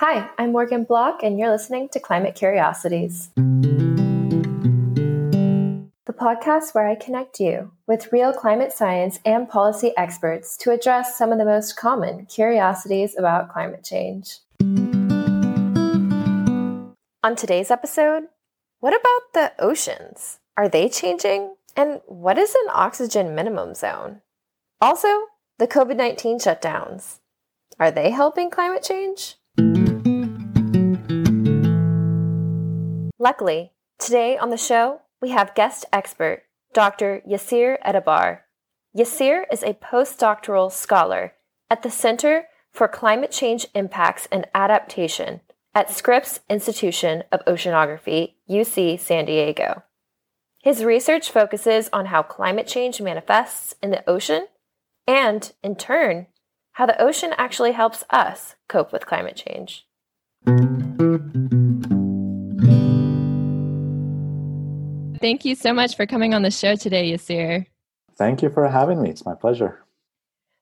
Hi, I'm Morgan Block, and you're listening to Climate Curiosities, the podcast where I connect you with real climate science and policy experts to address some of the most common curiosities about climate change. On today's episode, what about the oceans? Are they changing? And what is an oxygen minimum zone? Also, the COVID 19 shutdowns. Are they helping climate change? Luckily, today on the show, we have guest expert Dr. Yassir Eddebbar. Yassir is a postdoctoral scholar at the Center for Climate Change Impacts and Adaptation at Scripps Institution of Oceanography, UC San Diego. His research focuses on how climate change manifests in the ocean and, in turn, how the ocean actually helps us cope with climate change. Thank you so much for coming on the show today, Yassir. Thank you for having me. It's my pleasure.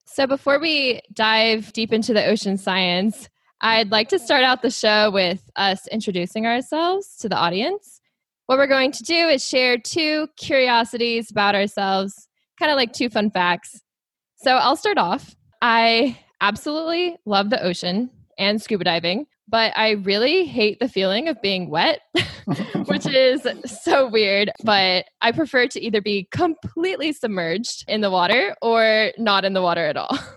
So, before we dive deep into the ocean science, I'd like to start out the show with us introducing ourselves to the audience. What we're going to do is share two curiosities about ourselves, kind of like two fun facts. So, I'll start off. I absolutely love the ocean and scuba diving, but I really hate the feeling of being wet, which is so weird. But I prefer to either be completely submerged in the water or not in the water at all.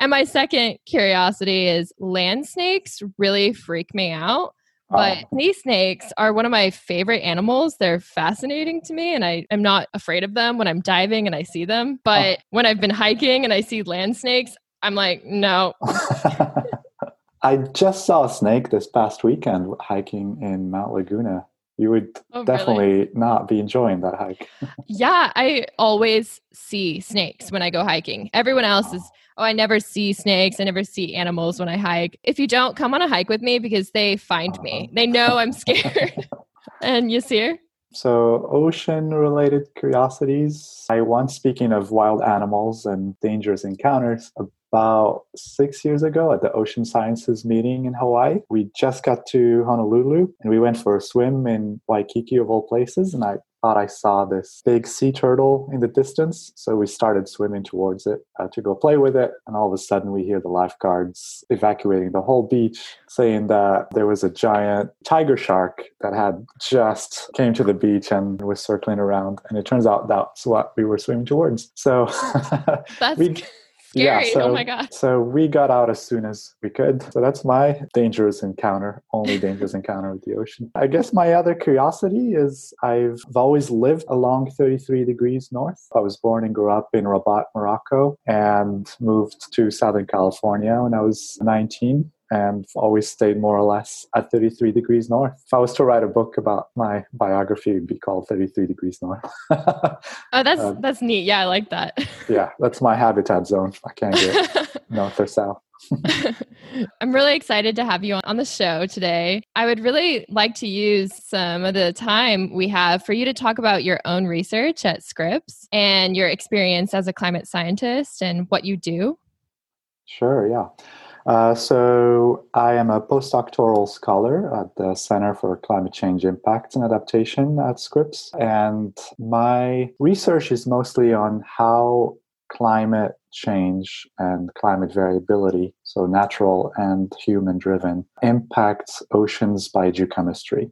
And my second curiosity is land snakes really freak me out. But oh. sea snakes are one of my favorite animals. They're fascinating to me, and I am not afraid of them when I'm diving and I see them. But oh. when I've been hiking and I see land snakes, I'm like, no. I just saw a snake this past weekend hiking in Mount Laguna. You would oh, definitely really? not be enjoying that hike. yeah, I always see snakes when I go hiking. Everyone else is, oh, I never see snakes. I never see animals when I hike. If you don't, come on a hike with me because they find uh-huh. me. They know I'm scared. and Yassir? So, ocean related curiosities. I once, speaking of wild animals and dangerous encounters, about six years ago at the Ocean Sciences meeting in Hawaii. We just got to Honolulu and we went for a swim in Waikiki, of all places. And I thought I saw this big sea turtle in the distance. So we started swimming towards it uh, to go play with it. And all of a sudden, we hear the lifeguards evacuating the whole beach, saying that there was a giant tiger shark that had just came to the beach and was circling around. And it turns out that's what we were swimming towards. So that's. we, scary. Yeah, oh so, oh my god. So we got out as soon as we could. So that's my dangerous encounter, only dangerous encounter with the ocean. I guess my other curiosity is I've always lived along 33 degrees north. I was born and grew up in Rabat, Morocco, and moved to Southern California when I was 19 and always stayed more or less at 33 degrees north. If I was to write a book about my biography, it'd be called 33 degrees north. oh, that's um, that's neat. Yeah, I like that. yeah, that's my habitat zone. I can't get north or south. I'm really excited to have you on the show today. I would really like to use some of the time we have for you to talk about your own research at Scripps and your experience as a climate scientist and what you do. Sure, yeah. Uh, so, I am a postdoctoral scholar at the Center for Climate Change Impacts and Adaptation at Scripps. And my research is mostly on how climate change and climate variability, so natural and human driven, impacts oceans biogeochemistry.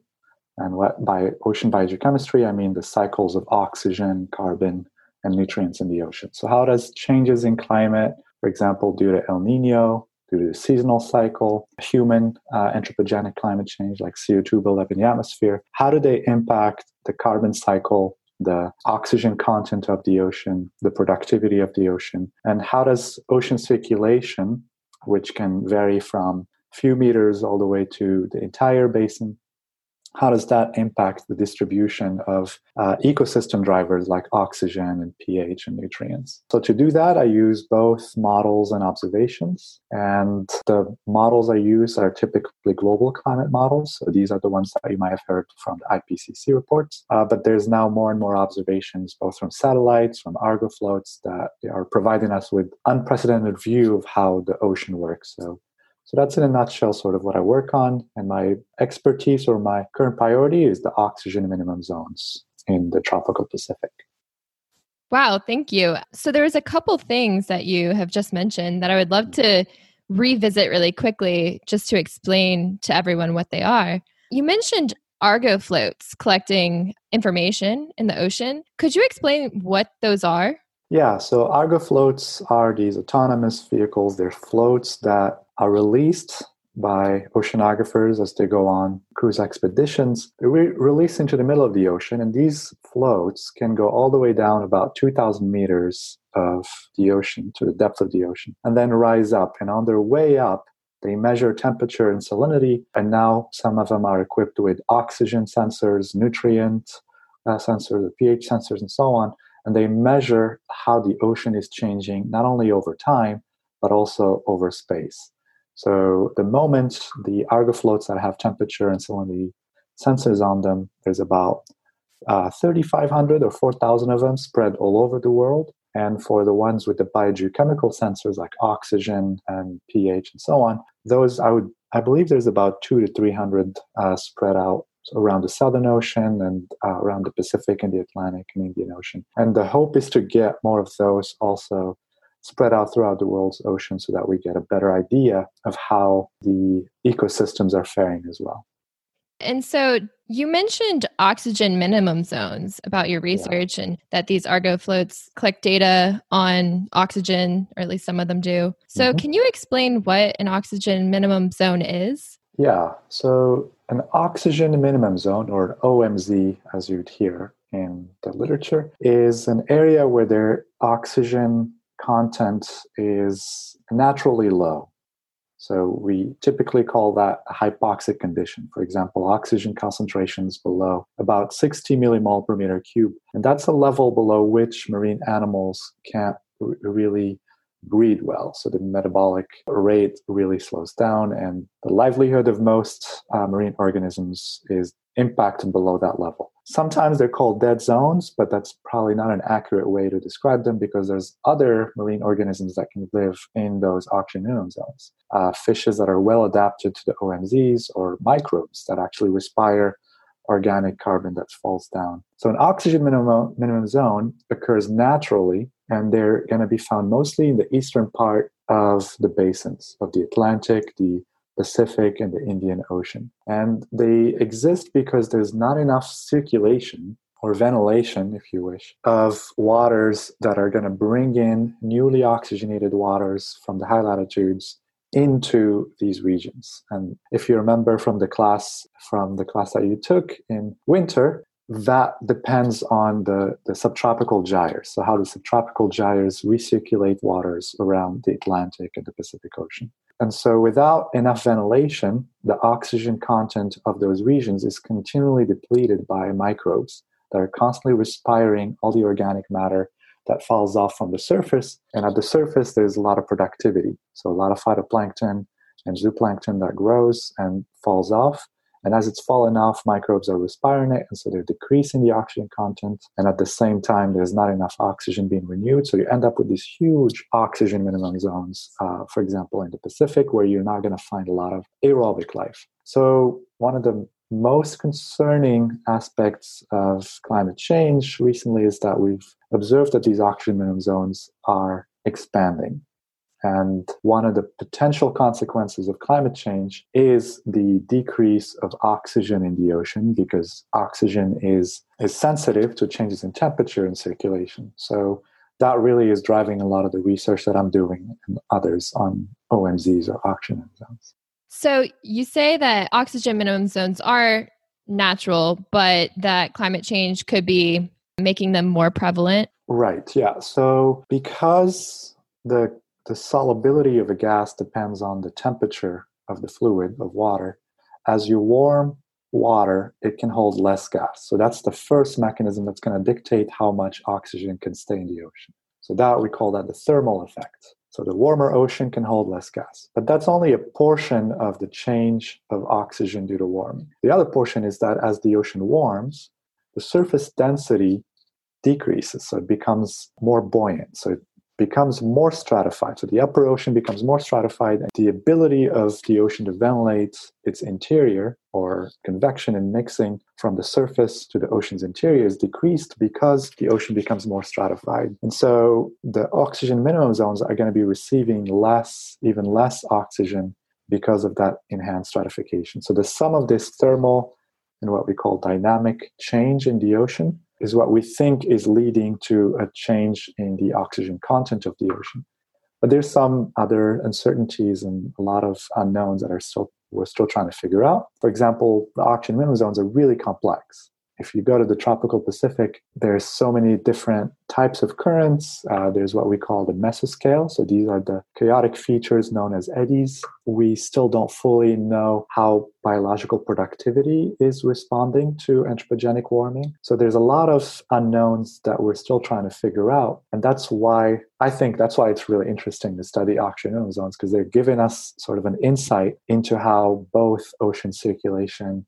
And what by ocean biogeochemistry, I mean the cycles of oxygen, carbon, and nutrients in the ocean. So, how does changes in climate, for example, due to El Nino, due to the seasonal cycle, human uh, anthropogenic climate change like CO2 buildup in the atmosphere. How do they impact the carbon cycle, the oxygen content of the ocean, the productivity of the ocean? And how does ocean circulation, which can vary from few meters all the way to the entire basin, how does that impact the distribution of uh, ecosystem drivers like oxygen and pH and nutrients? So, to do that, I use both models and observations. And the models I use are typically global climate models. So, these are the ones that you might have heard from the IPCC reports. Uh, but there's now more and more observations, both from satellites, from Argo floats, that are providing us with unprecedented view of how the ocean works. So, So that's in a nutshell sort of what I work on. And my expertise or my current priority is the oxygen minimum zones in the tropical Pacific. Wow, thank you. So there's a couple things that you have just mentioned that I would love to revisit really quickly just to explain to everyone what they are. You mentioned Argo floats collecting information in the ocean. Could you explain what those are? Yeah, so Argo floats are these autonomous vehicles. They're floats that are released by oceanographers as they go on cruise expeditions. They're re- released into the middle of the ocean, and these floats can go all the way down about 2,000 meters of the ocean to the depth of the ocean and then rise up. And on their way up, they measure temperature and salinity, and now some of them are equipped with oxygen sensors, nutrient uh, sensors, pH sensors, and so on and they measure how the ocean is changing not only over time but also over space. So the moment the Argo floats that have temperature and salinity sensors on them, there's about uh, 3,500 or 4,000 of them spread all over the world. And for the ones with the biogeochemical sensors like oxygen and pH and so on, those I would I believe there's about two to 300 uh, spread out around the Southern Ocean and uh, around the Pacific and the Atlantic and Indian Ocean. And the hope is to get more of those also spread out throughout the world's ocean so that we get a better idea of how the ecosystems are faring as well. And so you mentioned oxygen minimum zones about your research yeah. and that these Argo floats collect data on oxygen, or at least some of them do. So, mm-hmm. can you explain what an oxygen minimum zone is? Yeah. So, an oxygen minimum zone, or OMZ, as you'd hear in the literature, is an area where their oxygen content is naturally low. So we typically call that a hypoxic condition. For example, oxygen concentrations below about 60 millimole per meter cube. And that's a level below which marine animals can't really breed well. So the metabolic rate really slows down, and the livelihood of most uh, marine organisms is impacted below that level. Sometimes they're called dead zones, but that's probably not an accurate way to describe them because there's other marine organisms that can live in those oxygen zones. Uh, fishes that are well adapted to the OMZs or microbes that actually respire organic carbon that falls down. So an oxygen minimum, minimum zone occurs naturally and they're going to be found mostly in the eastern part of the basins of the Atlantic, the Pacific, and the Indian Ocean. And they exist because there's not enough circulation or ventilation, if you wish, of waters that are going to bring in newly oxygenated waters from the high latitudes into these regions. And if you remember from the class from the class that you took in winter, that depends on the, the subtropical gyres. So, how do subtropical gyres recirculate waters around the Atlantic and the Pacific Ocean. And so, without enough ventilation, the oxygen content of those regions is continually depleted by microbes that are constantly respiring all the organic matter that falls off from the surface. And at the surface, there's a lot of productivity. So, a lot of phytoplankton and zooplankton that grows and falls off. And as it's fallen off, microbes are respiring it, and so they're decreasing the oxygen content. And at the same time, there's not enough oxygen being renewed. So you end up with these huge oxygen minimum zones, uh, for example, in the Pacific, where you're not going to find a lot of aerobic life. So one of the most concerning aspects of climate change recently is that we've observed that these oxygen minimum zones are expanding. And one of the potential consequences of climate change is the decrease of oxygen in the ocean because oxygen is, is sensitive to changes in temperature and circulation. So that really is driving a lot of the research that I'm doing and others on OMZs or oxygen zones. So you say that oxygen minimum zones are natural, but that climate change could be making them more prevalent? Right, yeah. So because the the solubility of a gas depends on the temperature of the fluid of water. As you warm water, it can hold less gas. So that's the first mechanism that's going to dictate how much oxygen can stay in the ocean. So that we call that the thermal effect. So the warmer ocean can hold less gas. But that's only a portion of the change of oxygen due to warming. The other portion is that as the ocean warms, the surface density decreases. So it becomes more buoyant. So it becomes more stratified. So the upper ocean becomes more stratified, and the ability of the ocean to ventilate its interior or convection and mixing from the surface to the ocean's interior is decreased because the ocean becomes more stratified. And so the oxygen minimum zones are going to be receiving less, even less oxygen because of that enhanced stratification. So the sum of this thermal and what we call dynamic change in the ocean is what we think is leading to a change in the oxygen content of the ocean. But there's some other uncertainties and a lot of unknowns that are still we're still trying to figure out. For example, the oxygen minimum zones are really complex if you go to the tropical Pacific, there's so many different types of currents. Uh, there's what we call the mesoscale. So these are the chaotic features known as eddies. We still don't fully know how biological productivity is responding to anthropogenic warming. So there's a lot of unknowns that we're still trying to figure out. And that's why I think that's why it's really interesting to study oxygen zones because they're giving us sort of an insight into how both ocean circulation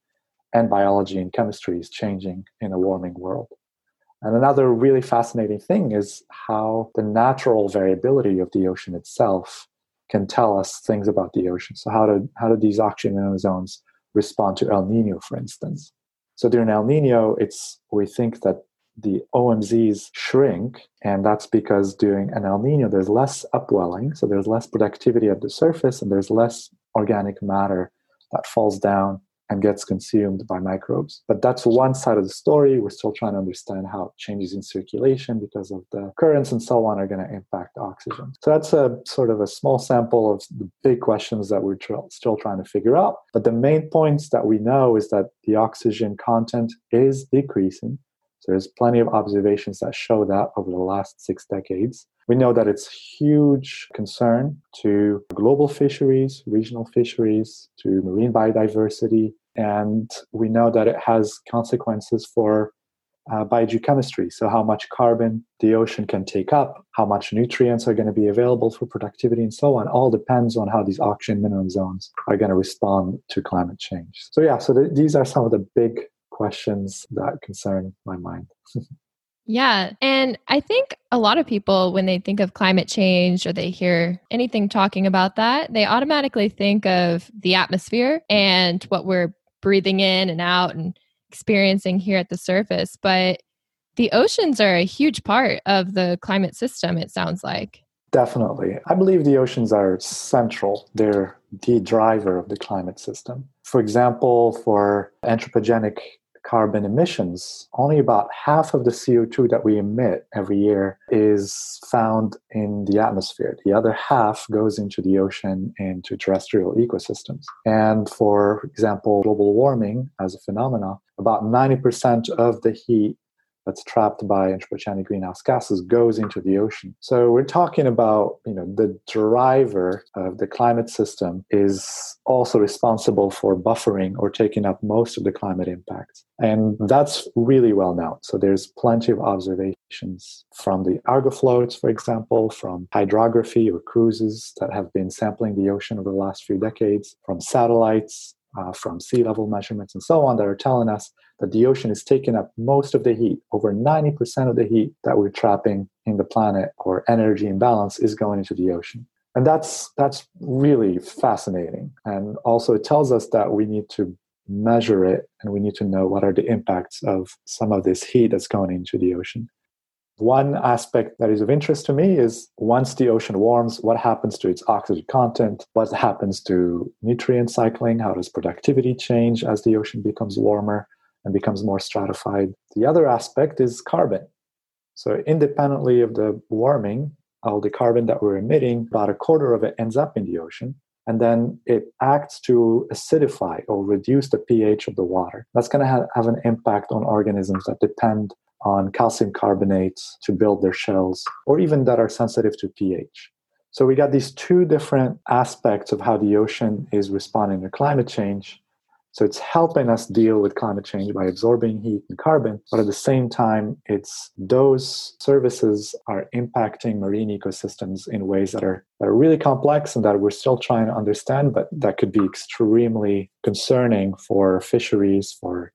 and biology and chemistry is changing in a warming world. And another really fascinating thing is how the natural variability of the ocean itself can tell us things about the ocean. So how do how do these oxygen zones respond to El Nino, for instance? So during El Nino, it's we think that the OMZs shrink, and that's because during an El Nino there's less upwelling, so there's less productivity at the surface, and there's less organic matter that falls down and gets consumed by microbes. But that's one side of the story. We're still trying to understand how changes in circulation because of the currents and so on are going to impact oxygen. So that's a sort of a small sample of the big questions that we're tr- still trying to figure out. But the main points that we know is that the oxygen content is decreasing. So there's plenty of observations that show that over the last six decades. We know that it's huge concern to global fisheries, regional fisheries, to marine biodiversity, and we know that it has consequences for uh, biogeochemistry. So, how much carbon the ocean can take up, how much nutrients are going to be available for productivity, and so on, all depends on how these oxygen minimum zones are going to respond to climate change. So, yeah, so th- these are some of the big questions that concern my mind. yeah. And I think a lot of people, when they think of climate change or they hear anything talking about that, they automatically think of the atmosphere and what we're breathing in and out and experiencing here at the surface. But the oceans are a huge part of the climate system, it sounds like. Definitely. I believe the oceans are central. They're the driver of the climate system. For example, for anthropogenic carbon emissions, only about half of the CO2 that we emit every year is found in the atmosphere. The other half goes into the ocean and to terrestrial ecosystems. And for example, global warming as a phenomenon, about 90% of the heat that's trapped by anthropogenic greenhouse gases goes into the ocean. So we're talking about, you know, the driver of the climate system is also responsible for buffering or taking up most of the climate impacts. And that's really well known. So there's plenty of observations from the Argo floats, for example, from hydrography or cruises that have been sampling the ocean over the last few decades, from satellites, uh, from sea level measurements and so on that are telling us that the ocean is taking up most of the heat. Over 90% of the heat that we're trapping in the planet or energy imbalance is going into the ocean. And that's that's really fascinating. And also it tells us that we need to measure it and we need to know what are the impacts of some of this heat that's going into the ocean. One aspect that is of interest to me is once the ocean warms, what happens to its oxygen content? What happens to nutrient cycling? How does productivity change as the ocean becomes warmer and becomes more stratified? The other aspect is carbon. So, independently of the warming, all the carbon that we're emitting, about a quarter of it ends up in the ocean. And then it acts to acidify or reduce the pH of the water. That's going to have, have an impact on organisms that depend on calcium carbonates to build their shells, or even that are sensitive to pH. So we got these two different aspects of how the ocean is responding to climate change. So it's helping us deal with climate change by absorbing heat and carbon, but at the same time, it's those services are impacting marine ecosystems in ways that are that are really complex and that we're still trying to understand, but that could be extremely concerning for fisheries, for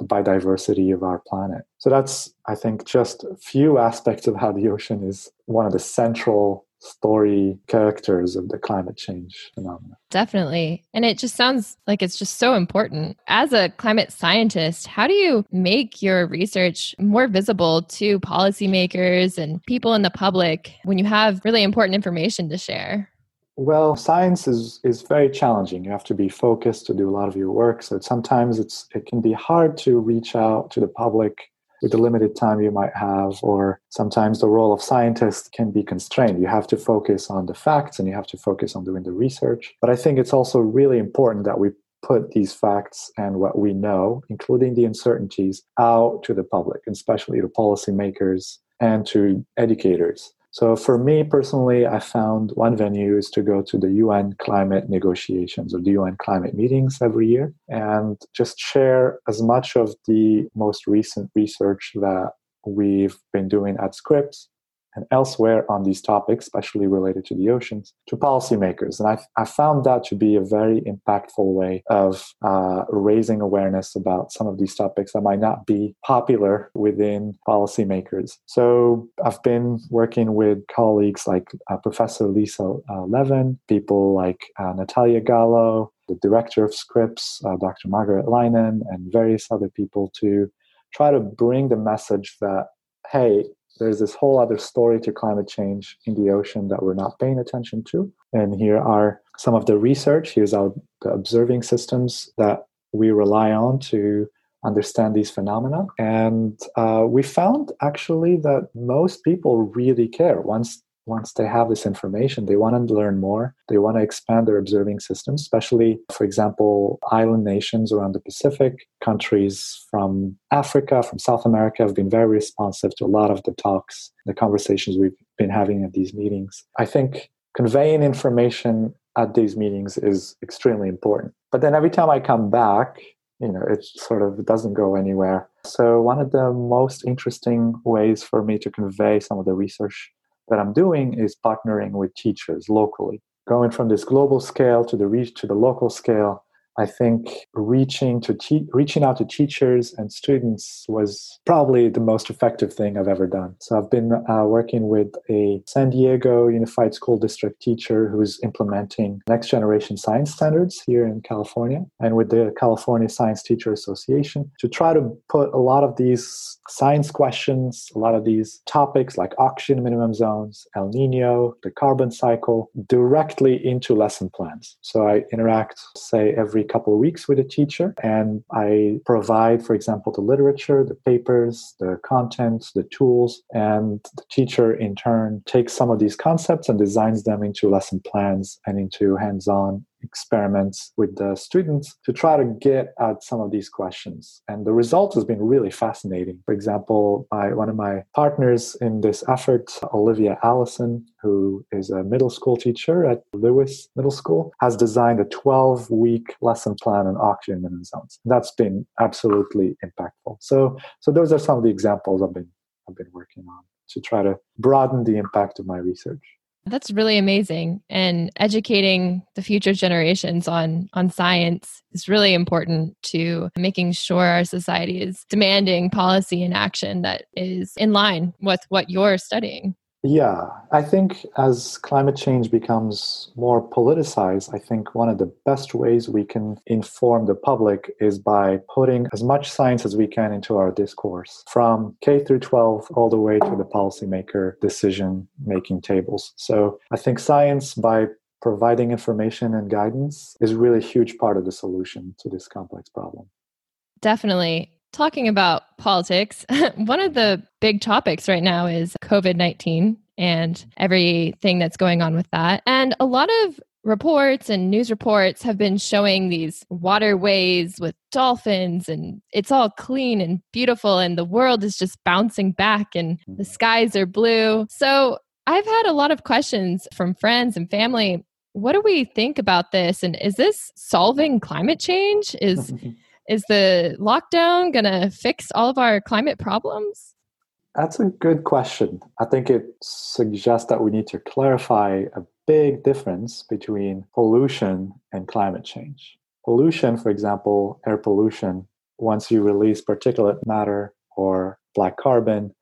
the biodiversity of our planet. So that's, I think, just a few aspects of how the ocean is one of the central story characters of the climate change phenomenon. Definitely. And it just sounds like it's just so important. As a climate scientist, how do you make your research more visible to policymakers and people in the public when you have really important information to share? Well, science is, is very challenging. You have to be focused to do a lot of your work. So sometimes it's it can be hard to reach out to the public with the limited time you might have, or sometimes the role of scientist can be constrained. You have to focus on the facts and you have to focus on doing the research. But I think it's also really important that we put these facts and what we know, including the uncertainties, out to the public, especially to policymakers and to educators. So for me personally, I found one venue is to go to the UN climate negotiations or the UN climate meetings every year and just share as much of the most recent research that we've been doing at Scripps and elsewhere on these topics, especially related to the oceans, to policymakers. And I, I found that to be a very impactful way of uh, raising awareness about some of these topics that might not be popular within policymakers. So I've been working with colleagues like uh, Professor Lisa uh, Levin, people like uh, Natalya Gallo, the director of Scripps, uh, Dr. Margaret Leinen, and various other people to try to bring the message that, hey, there's this whole other story to climate change in the ocean that we're not paying attention to. And here are some of the research. Here's our the observing systems that we rely on to understand these phenomena. And uh, we found actually that most people really care once once they have this information, they want to learn more. They want to expand their observing systems, especially, for example, island nations around the Pacific, countries from Africa, from South America have been very responsive to a lot of the talks, the conversations we've been having at these meetings. I think conveying information at these meetings is extremely important. But then every time I come back, you know, it sort of doesn't go anywhere. So, one of the most interesting ways for me to convey some of the research that I'm doing is partnering with teachers locally. Going from this global scale to the reach to the local scale I think reaching to te- reaching out to teachers and students was probably the most effective thing I've ever done. So I've been uh, working with a San Diego Unified School District teacher who's implementing next generation science standards here in California, and with the California Science Teacher Association to try to put a lot of these science questions, a lot of these topics like oxygen minimum zones, El Nino, the carbon cycle, directly into lesson plans. So I interact, say, every couple of weeks with a teacher. And I provide, for example, the literature, the papers, the content, the tools, and the teacher in turn takes some of these concepts and designs them into lesson plans and into hands on experiments with the students to try to get at some of these questions. And the result has been really fascinating. For example, my, one of my partners in this effort, Olivia Allison, who is a middle school teacher at Lewis Middle School, has designed a 12 week lesson plan on oxygen minimum zones. That's been absolutely impactful. So, so those are some of the examples I've been, I've been working on to try to broaden the impact of my research. That's really amazing. And educating the future generations on on science is really important to making sure our society is demanding policy and action that is in line with what you're studying. Yeah, I think as climate change becomes more politicized, I think one of the best ways we can inform the public is by putting as much science as we can into our discourse, from K through 12 all the way to the policymaker decision making tables. So I think science, by providing information and guidance, is really a huge part of the solution to this complex problem. Definitely talking about politics, one of the big topics right now is COVID 19 and everything that's going on with that. And a lot of reports and news reports have been showing these waterways with dolphins and it's all clean and beautiful and the world is just bouncing back and the mm-hmm. skies are blue. So I've had a lot of questions from friends and family. What do we think about this? And is this solving climate change? Is Is the lockdown going to fix all of our climate problems? That's a good question. I think it suggests that we need to clarify a big difference between pollution and climate change. Pollution, for example, air pollution, once you release particulate matter or black carbon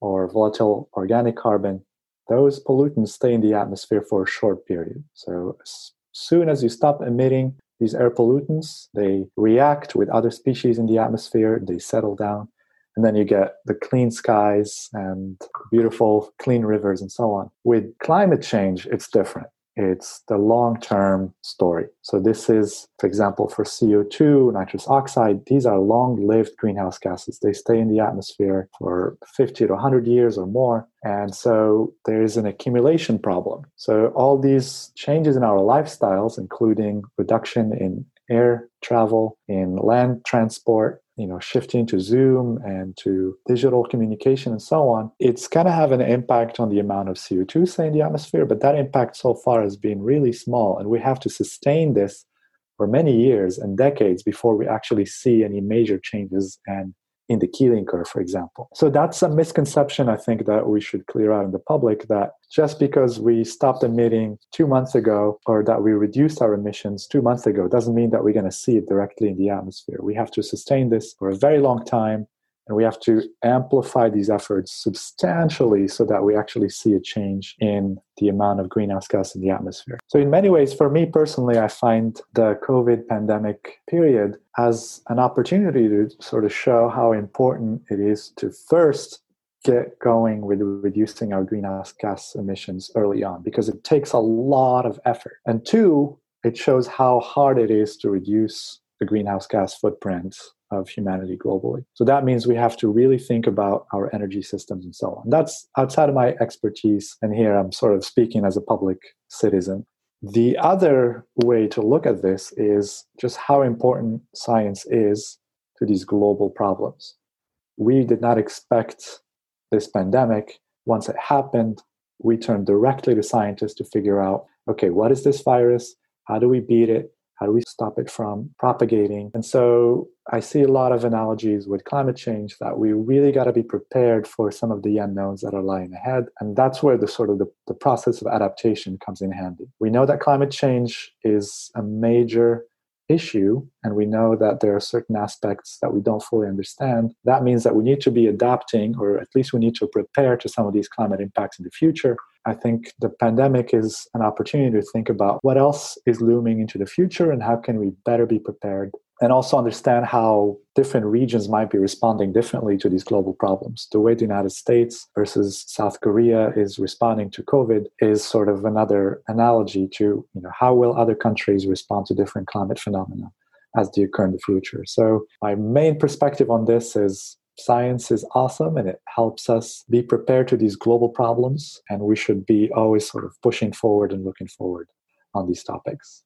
or volatile organic carbon, those pollutants stay in the atmosphere for a short period. So as soon as you stop emitting these air pollutants, they react with other species in the atmosphere, they settle down, and then you get the clean skies and beautiful clean rivers and so on. With climate change, it's different. It's the long term story. So, this is, for example, for CO2, nitrous oxide, these are long lived greenhouse gases. They stay in the atmosphere for 50 to 100 years or more. And so, there is an accumulation problem. So, all these changes in our lifestyles, including reduction in air travel, in land transport, you know shifting to zoom and to digital communication and so on it's going to have an impact on the amount of co2 say in the atmosphere but that impact so far has been really small and we have to sustain this for many years and decades before we actually see any major changes and in the Keeling curve, for example. So that's a misconception I think that we should clear out in the public that just because we stopped emitting two months ago or that we reduced our emissions two months ago doesn't mean that we're going to see it directly in the atmosphere. We have to sustain this for a very long time and we have to amplify these efforts substantially so that we actually see a change in the amount of greenhouse gas in the atmosphere. So, in many ways, for me personally, I find the COVID pandemic period as an opportunity to sort of show how important it is to first get going with reducing our greenhouse gas emissions early on because it takes a lot of effort. And two, it shows how hard it is to reduce the greenhouse gas footprint of humanity globally. So that means we have to really think about our energy systems and so on. That's outside of my expertise. And here I'm sort of speaking as a public citizen. The other way to look at this is just how important science is to these global problems. We did not expect this pandemic. Once it happened, we turned directly to scientists to figure out okay, what is this virus? How do we beat it? How do we stop it from propagating? And so I see a lot of analogies with climate change that we really got to be prepared for some of the unknowns that are lying ahead. And that's where the sort of the, the process of adaptation comes in handy. We know that climate change is a major issue and we know that there are certain aspects that we don't fully understand that means that we need to be adapting or at least we need to prepare to some of these climate impacts in the future I think the pandemic is an opportunity to think about what else is looming into the future and how can we better be prepared and also understand how different regions might be responding differently to these global problems. The way the United States versus South Korea is responding to COVID is sort of another analogy to you know how will other countries respond to different climate phenomena as they occur in the future. So my main perspective on this is science is awesome and it helps us be prepared to these global problems and we should be always sort of pushing forward and looking forward on these topics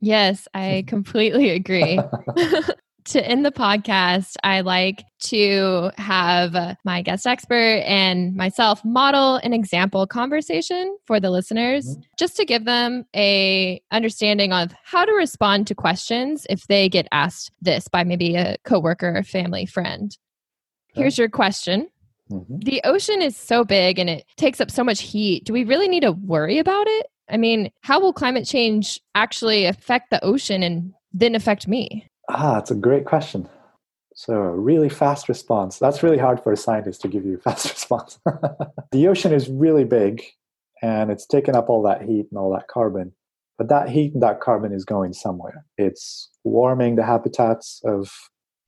yes i completely agree to end the podcast, I like to have my guest expert and myself model an example conversation for the listeners mm-hmm. just to give them a understanding of how to respond to questions if they get asked this by maybe a coworker or family friend. Here's your question. Mm-hmm. The ocean is so big and it takes up so much heat. Do we really need to worry about it? I mean, how will climate change actually affect the ocean and then affect me? Ah, that's a great question. So, a really fast response. That's really hard for a scientist to give you a fast response. the ocean is really big and it's taken up all that heat and all that carbon. But that heat and that carbon is going somewhere. It's warming the habitats of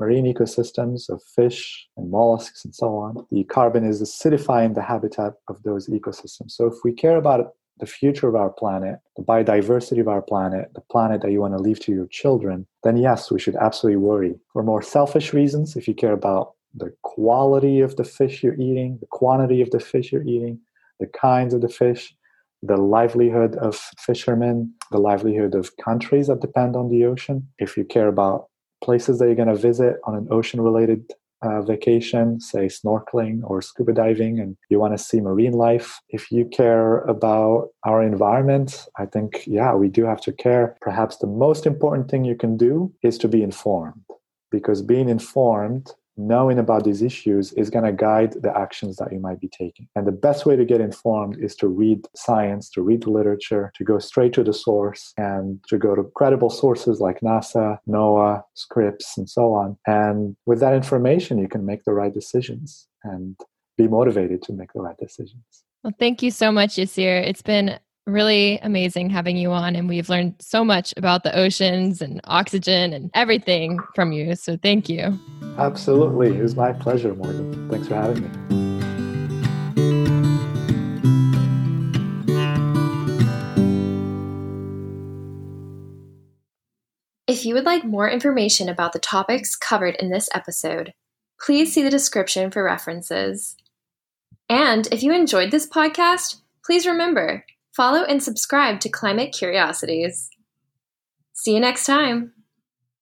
marine ecosystems of fish and mollusks and so on. The carbon is acidifying the habitat of those ecosystems. So if we care about the future of our planet, the biodiversity of our planet, the planet that you want to leave to your children, then yes, we should absolutely worry. For more selfish reasons, if you care about the quality of the fish you're eating, the quantity of the fish you're eating, the kinds of the fish, the livelihood of fishermen, the livelihood of countries that depend on the ocean. If you care about places that you're going to visit on an ocean related uh, vacation, say snorkeling or scuba diving, and you want to see marine life. If you care about our environment, I think, yeah, we do have to care. Perhaps the most important thing you can do is to be informed, because being informed knowing about these issues is going to guide the actions that you might be taking. And the best way to get informed is to read science, to read the literature, to go straight to the source, and to go to credible sources like NASA, NOAA, Scripps, and so on. And with that information, you can make the right decisions and be motivated to make the right decisions. Well, thank you so much, Yassir. It's been really amazing having you on, and we've learned so much about the oceans and oxygen and everything from you. So thank you. Absolutely. It was my pleasure, Morgan. Thanks for having me. If you would like more information about the topics covered in this episode, please see the description for references. And if you enjoyed this podcast, please remember follow and subscribe to Climate Curiosities. See you next time.